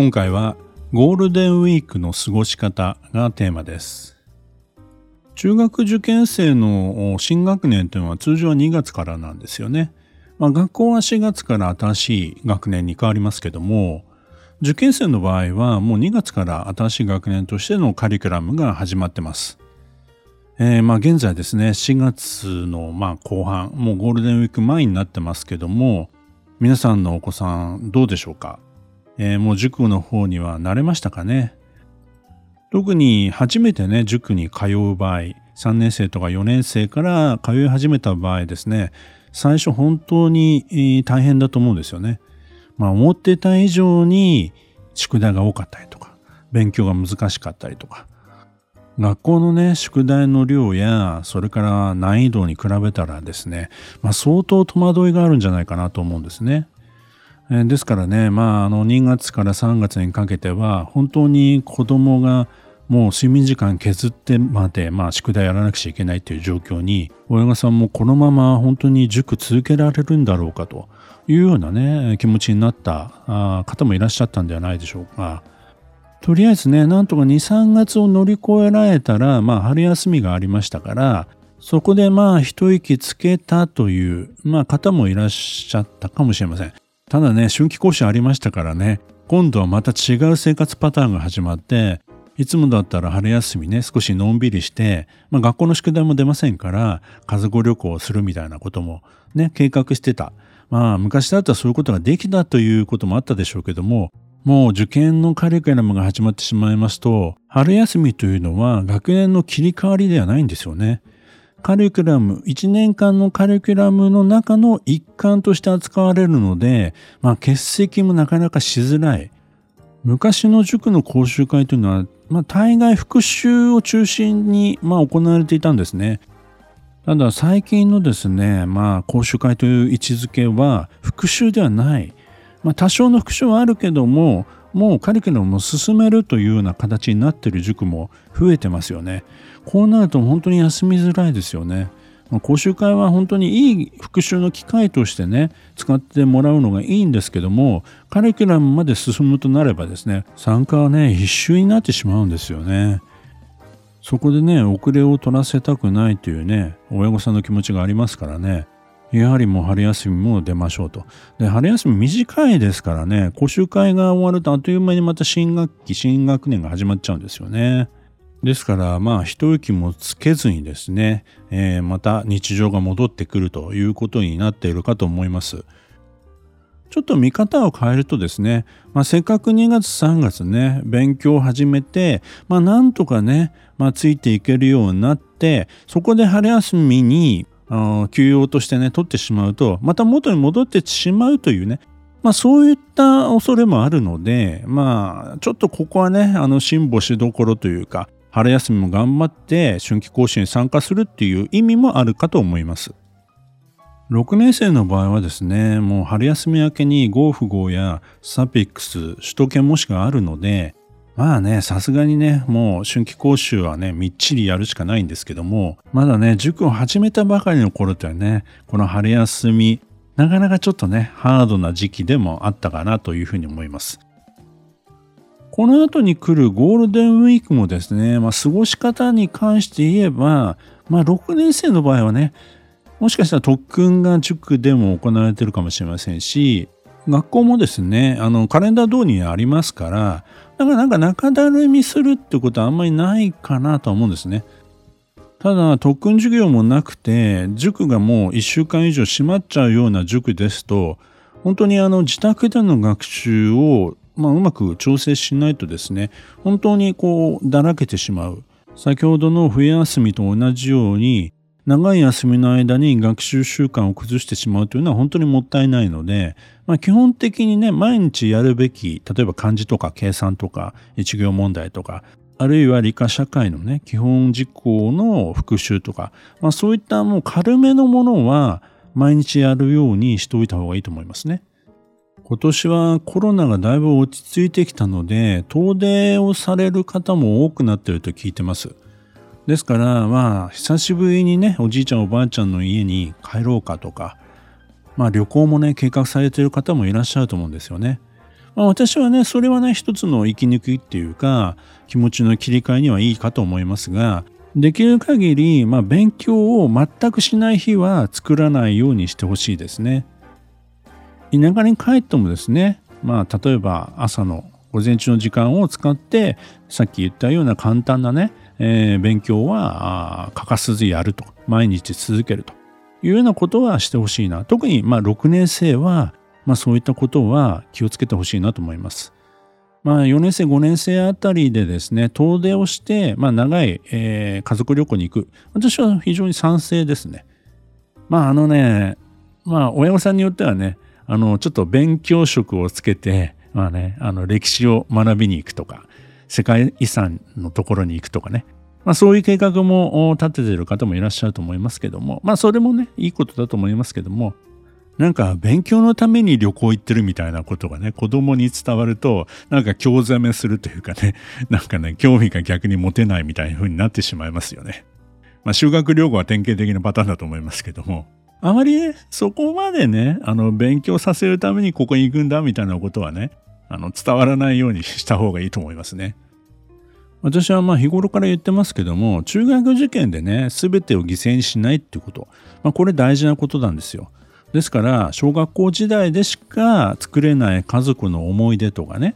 今回はゴールデンウィークの過ごし方がテーマです。中学受験生の新学年というのは通常は2月からなんですよね、まあ、学校は4月から新しい学年に変わりますけども受験生の場合はもう2月から新しい学年としてのカリキュラムが始まってます。えー、まあ現在ですね4月のまあ後半もうゴールデンウィーク前になってますけども皆さんのお子さんどうでしょうか、えー、もう塾の方には慣れましたかね？特に初めてね塾に通う場合3年生とか4年生から通い始めた場合ですね最初本当に大変だと思うんですよね。まあ思ってた以上に宿題が多かったりとか、勉強が難しかったりとか、学校のね、宿題の量や、それから難易度に比べたらですね、まあ相当戸惑いがあるんじゃないかなと思うんですね。ですからね、まああの2月から3月にかけては、本当に子供がもう睡眠時間削ってまで、まあ、宿題やらなくちゃいけないっていう状況に、親御さんもこのまま本当に塾続けられるんだろうかというようなね、気持ちになった方もいらっしゃったんではないでしょうか。とりあえずね、なんとか2、3月を乗り越えられたら、まあ、春休みがありましたから、そこでまあ、一息つけたという、まあ、方もいらっしゃったかもしれません。ただね、春季講習ありましたからね、今度はまた違う生活パターンが始まって、いつもだったら春休みね、少しのんびりして、まあ、学校の宿題も出ませんから、家族旅行をするみたいなこともね、計画してた。まあ昔だったらそういうことができたということもあったでしょうけども、もう受験のカリキュラムが始まってしまいますと、春休みというのは学年の切り替わりではないんですよね。カリキュラム、1年間のカリキュラムの中の一環として扱われるので、まあ欠席もなかなかしづらい。昔の塾の講習会というのは、まあ大概復習を中心に、まあ、行われていたんですね。ただ最近のですね、まあ、講習会という位置づけは復習ではない。まあ、多少の復習はあるけども、もうカリキュラムを進めるというような形になっている塾も増えてますよね。こうなると本当に休みづらいですよね。講習会は本当にいい復習の機会としてね、使ってもらうのがいいんですけども、カリキュラムまで進むとなればですね、参加はね、必修になってしまうんですよね。そこでね、遅れを取らせたくないというね、親御さんの気持ちがありますからね、やはりもう春休みも出ましょうと。で、春休み短いですからね、講習会が終わるとあっという間にまた新学期、新学年が始まっちゃうんですよね。ですから、まあ、一息もつけずにですね、えー、また日常が戻ってくるということになっているかと思います。ちょっと見方を変えるとですね、まあ、せっかく2月3月ね、勉強を始めて、まあ、なんとかね、まあ、ついていけるようになって、そこで春休みに、休養としてね、取ってしまうと、また元に戻ってしまうというね、まあそういった恐れもあるので、まあちょっとここはね、あの辛抱しどころというか、春休みも頑張って春季講習に参加するっていう意味もあるかと思います。6年生の場合はですね、もう春休み明けに合符号やサピックス、首都圏模試があるので、まあね、さすがにね、もう春季講習はね、みっちりやるしかないんですけども、まだね、塾を始めたばかりの頃ってはね、この春休み、なかなかちょっとね、ハードな時期でもあったかなというふうに思います。この後に来るゴールデンウィークもですね、まあ、過ごし方に関して言えば、まあ、6年生の場合はね、もしかしたら特訓が塾でも行われてるかもしれませんし、学校もですね、あの、カレンダー通りにありますから、だからなんか中だるみするってことはあんまりないかなとは思うんですね。ただ、特訓授業もなくて、塾がもう1週間以上閉まっちゃうような塾ですと、本当にあの自宅での学習を、まあ、うまく調整しないとですね、本当にこう、だらけてしまう。先ほどの冬休みと同じように、長い休みの間に学習習慣を崩してしまうというのは本当にもったいないので、まあ、基本的にね、毎日やるべき、例えば漢字とか計算とか一行問題とか、あるいは理科社会のね、基本事項の復習とか、まあ、そういったもう軽めのものは毎日やるようにしておいた方がいいと思いますね。今年はコロナがだいぶ落ち着いてきたので、遠出をされる方も多くなっていると聞いてます。ですから、まあ、久しぶりにね、おじいちゃんおばあちゃんの家に帰ろうかとか、まあ旅行もね、計画されてる方もいらっしゃると思うんですよね。まあ、私はね、それはね、一つの息抜きっていうか、気持ちの切り替えにはいいかと思いますが、できる限り、まあ、勉強を全くしない日は作らないようにしてほしいですね。田舎に帰ってもですね、まあ、例えば朝の午前中の時間を使って、さっき言ったような簡単なね、えー、勉強は欠かさずやると。毎日続けるというようなことはしてほしいな。特に、まあ、6年生は、まあ、そういったことは気をつけてほしいなと思います。まあ、4年生、5年生あたりでですね、遠出をして、まあ、長い、えー、家族旅行に行く。私は非常に賛成ですね。まあ、あのね、まあ、親御さんによってはね、あの、ちょっと勉強職をつけて、まあね、あの、歴史を学びに行くとか、世界遺産のところに行くとかね。まあそういう計画も立ててる方もいらっしゃると思いますけども、まあそれもね、いいことだと思いますけども、なんか勉強のために旅行行ってるみたいなことがね、子供に伝わると、なんか興ざめするというかね、なんかね、興味が逆に持てないみたいな風になってしまいますよね。まあ修学旅行は典型的なパターンだと思いますけども、あまりね、そこまでね、あの、勉強させるためにここに行くんだみたいなことはね、あの、伝わらないようにした方がいいと思いますね。私はまあ日頃から言ってますけども、中学受験でね、全てを犠牲にしないっていうこと。まあ、これ大事なことなんですよ。ですから、小学校時代でしか作れない家族の思い出とかね、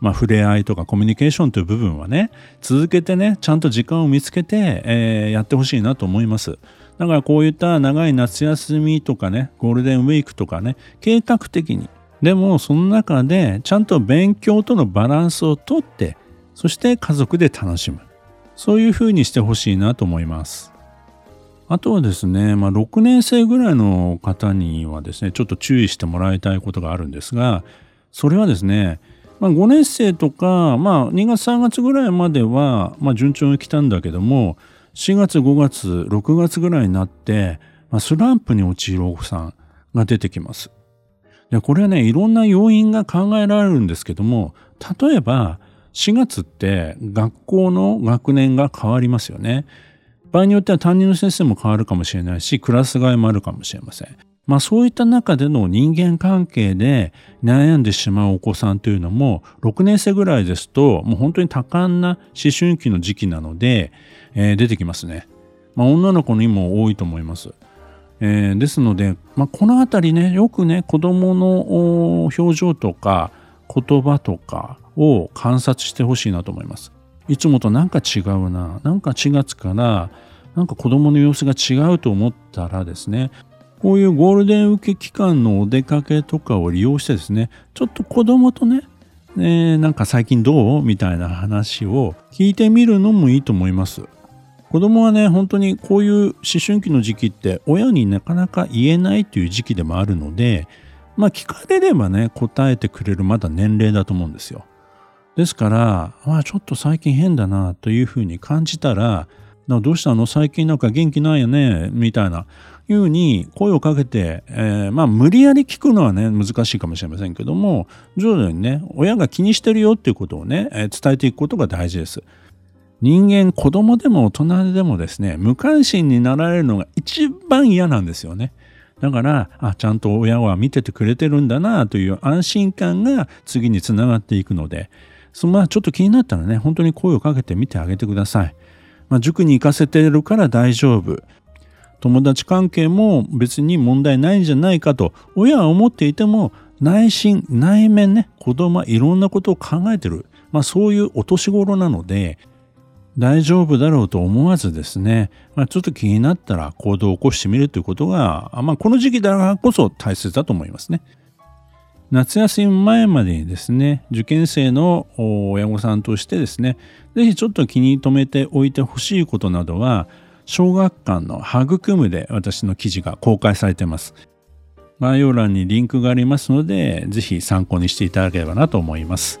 まあ、触れ合いとかコミュニケーションという部分はね、続けてね、ちゃんと時間を見つけて、えー、やってほしいなと思います。だからこういった長い夏休みとかね、ゴールデンウィークとかね、計画的に。でもその中でちゃんと勉強とのバランスをとって、そして家族で楽しむ。そういうふうにしてほしいなと思います。あとはですね、まあ、6年生ぐらいの方にはですね、ちょっと注意してもらいたいことがあるんですが、それはですね、まあ、5年生とか、まあ、2月3月ぐらいまでは、まあ、順調に来たんだけども、4月5月6月ぐらいになって、まあ、スランプに陥るお子さんが出てきます。でこれはねいろんな要因が考えられるんですけども例えば4月って学校の学年が変わりますよね。場合によっては担任の先生も変わるかもしれないしクラス替えもあるかもしれません。まあそういった中での人間関係で悩んでしまうお子さんというのも6年生ぐらいですともう本当に多感な思春期の時期なので、えー、出てきますね。まあ女の子にも多いと思います。えー、ですので、まあ、この辺りねよくね子供の表情とか言葉とかを観察してほしいなと思います。いつもとなんか違うな、なんか4月からなんか子供の様子が違うと思ったらですね、こういうゴールデン受け期間のお出かけとかを利用してですね、ちょっと子供とね、えー、なんか最近どう？みたいな話を聞いてみるのもいいと思います。子供はね、本当にこういう思春期の時期って親になかなか言えないという時期でもあるので、まあ聞かれればね、答えてくれるまだ年齢だと思うんですよ。ですから、まあちょっと最近変だなというふうに感じたら、どうしたの？最近なんか元気ないよね？みたいないうふうに声をかけて、えー、まあ無理やり聞くのはね難しいかもしれませんけども徐々にね親が気にしてるよっていうことをね、伝えていくことが大事です。人間子供でも大人でもですね無関心になられるのが一番嫌なんですよね。だからあちゃんと親は見ててくれてるんだなという安心感が次につながっていくのでそまあちょっと気になったらね本当に声をかけてみてあげてください。まあ、塾に行かせてるから大丈夫。友達関係も別に問題ないんじゃないかと親は思っていても内心内面ね子供はいろんなことを考えてる、まあ、そういうお年頃なので大丈夫だろうと思わずですね、まあ、ちょっと気になったら行動を起こしてみるということが、まあ、この時期だからこそ大切だと思いますね。夏休み前までにですね、受験生の親御さんとしてですね、ぜひちょっと気に留めておいてほしいことなどは、小学館の育むで私の記事が公開されています。概要欄にリンクがありますので、ぜひ参考にしていただければなと思います。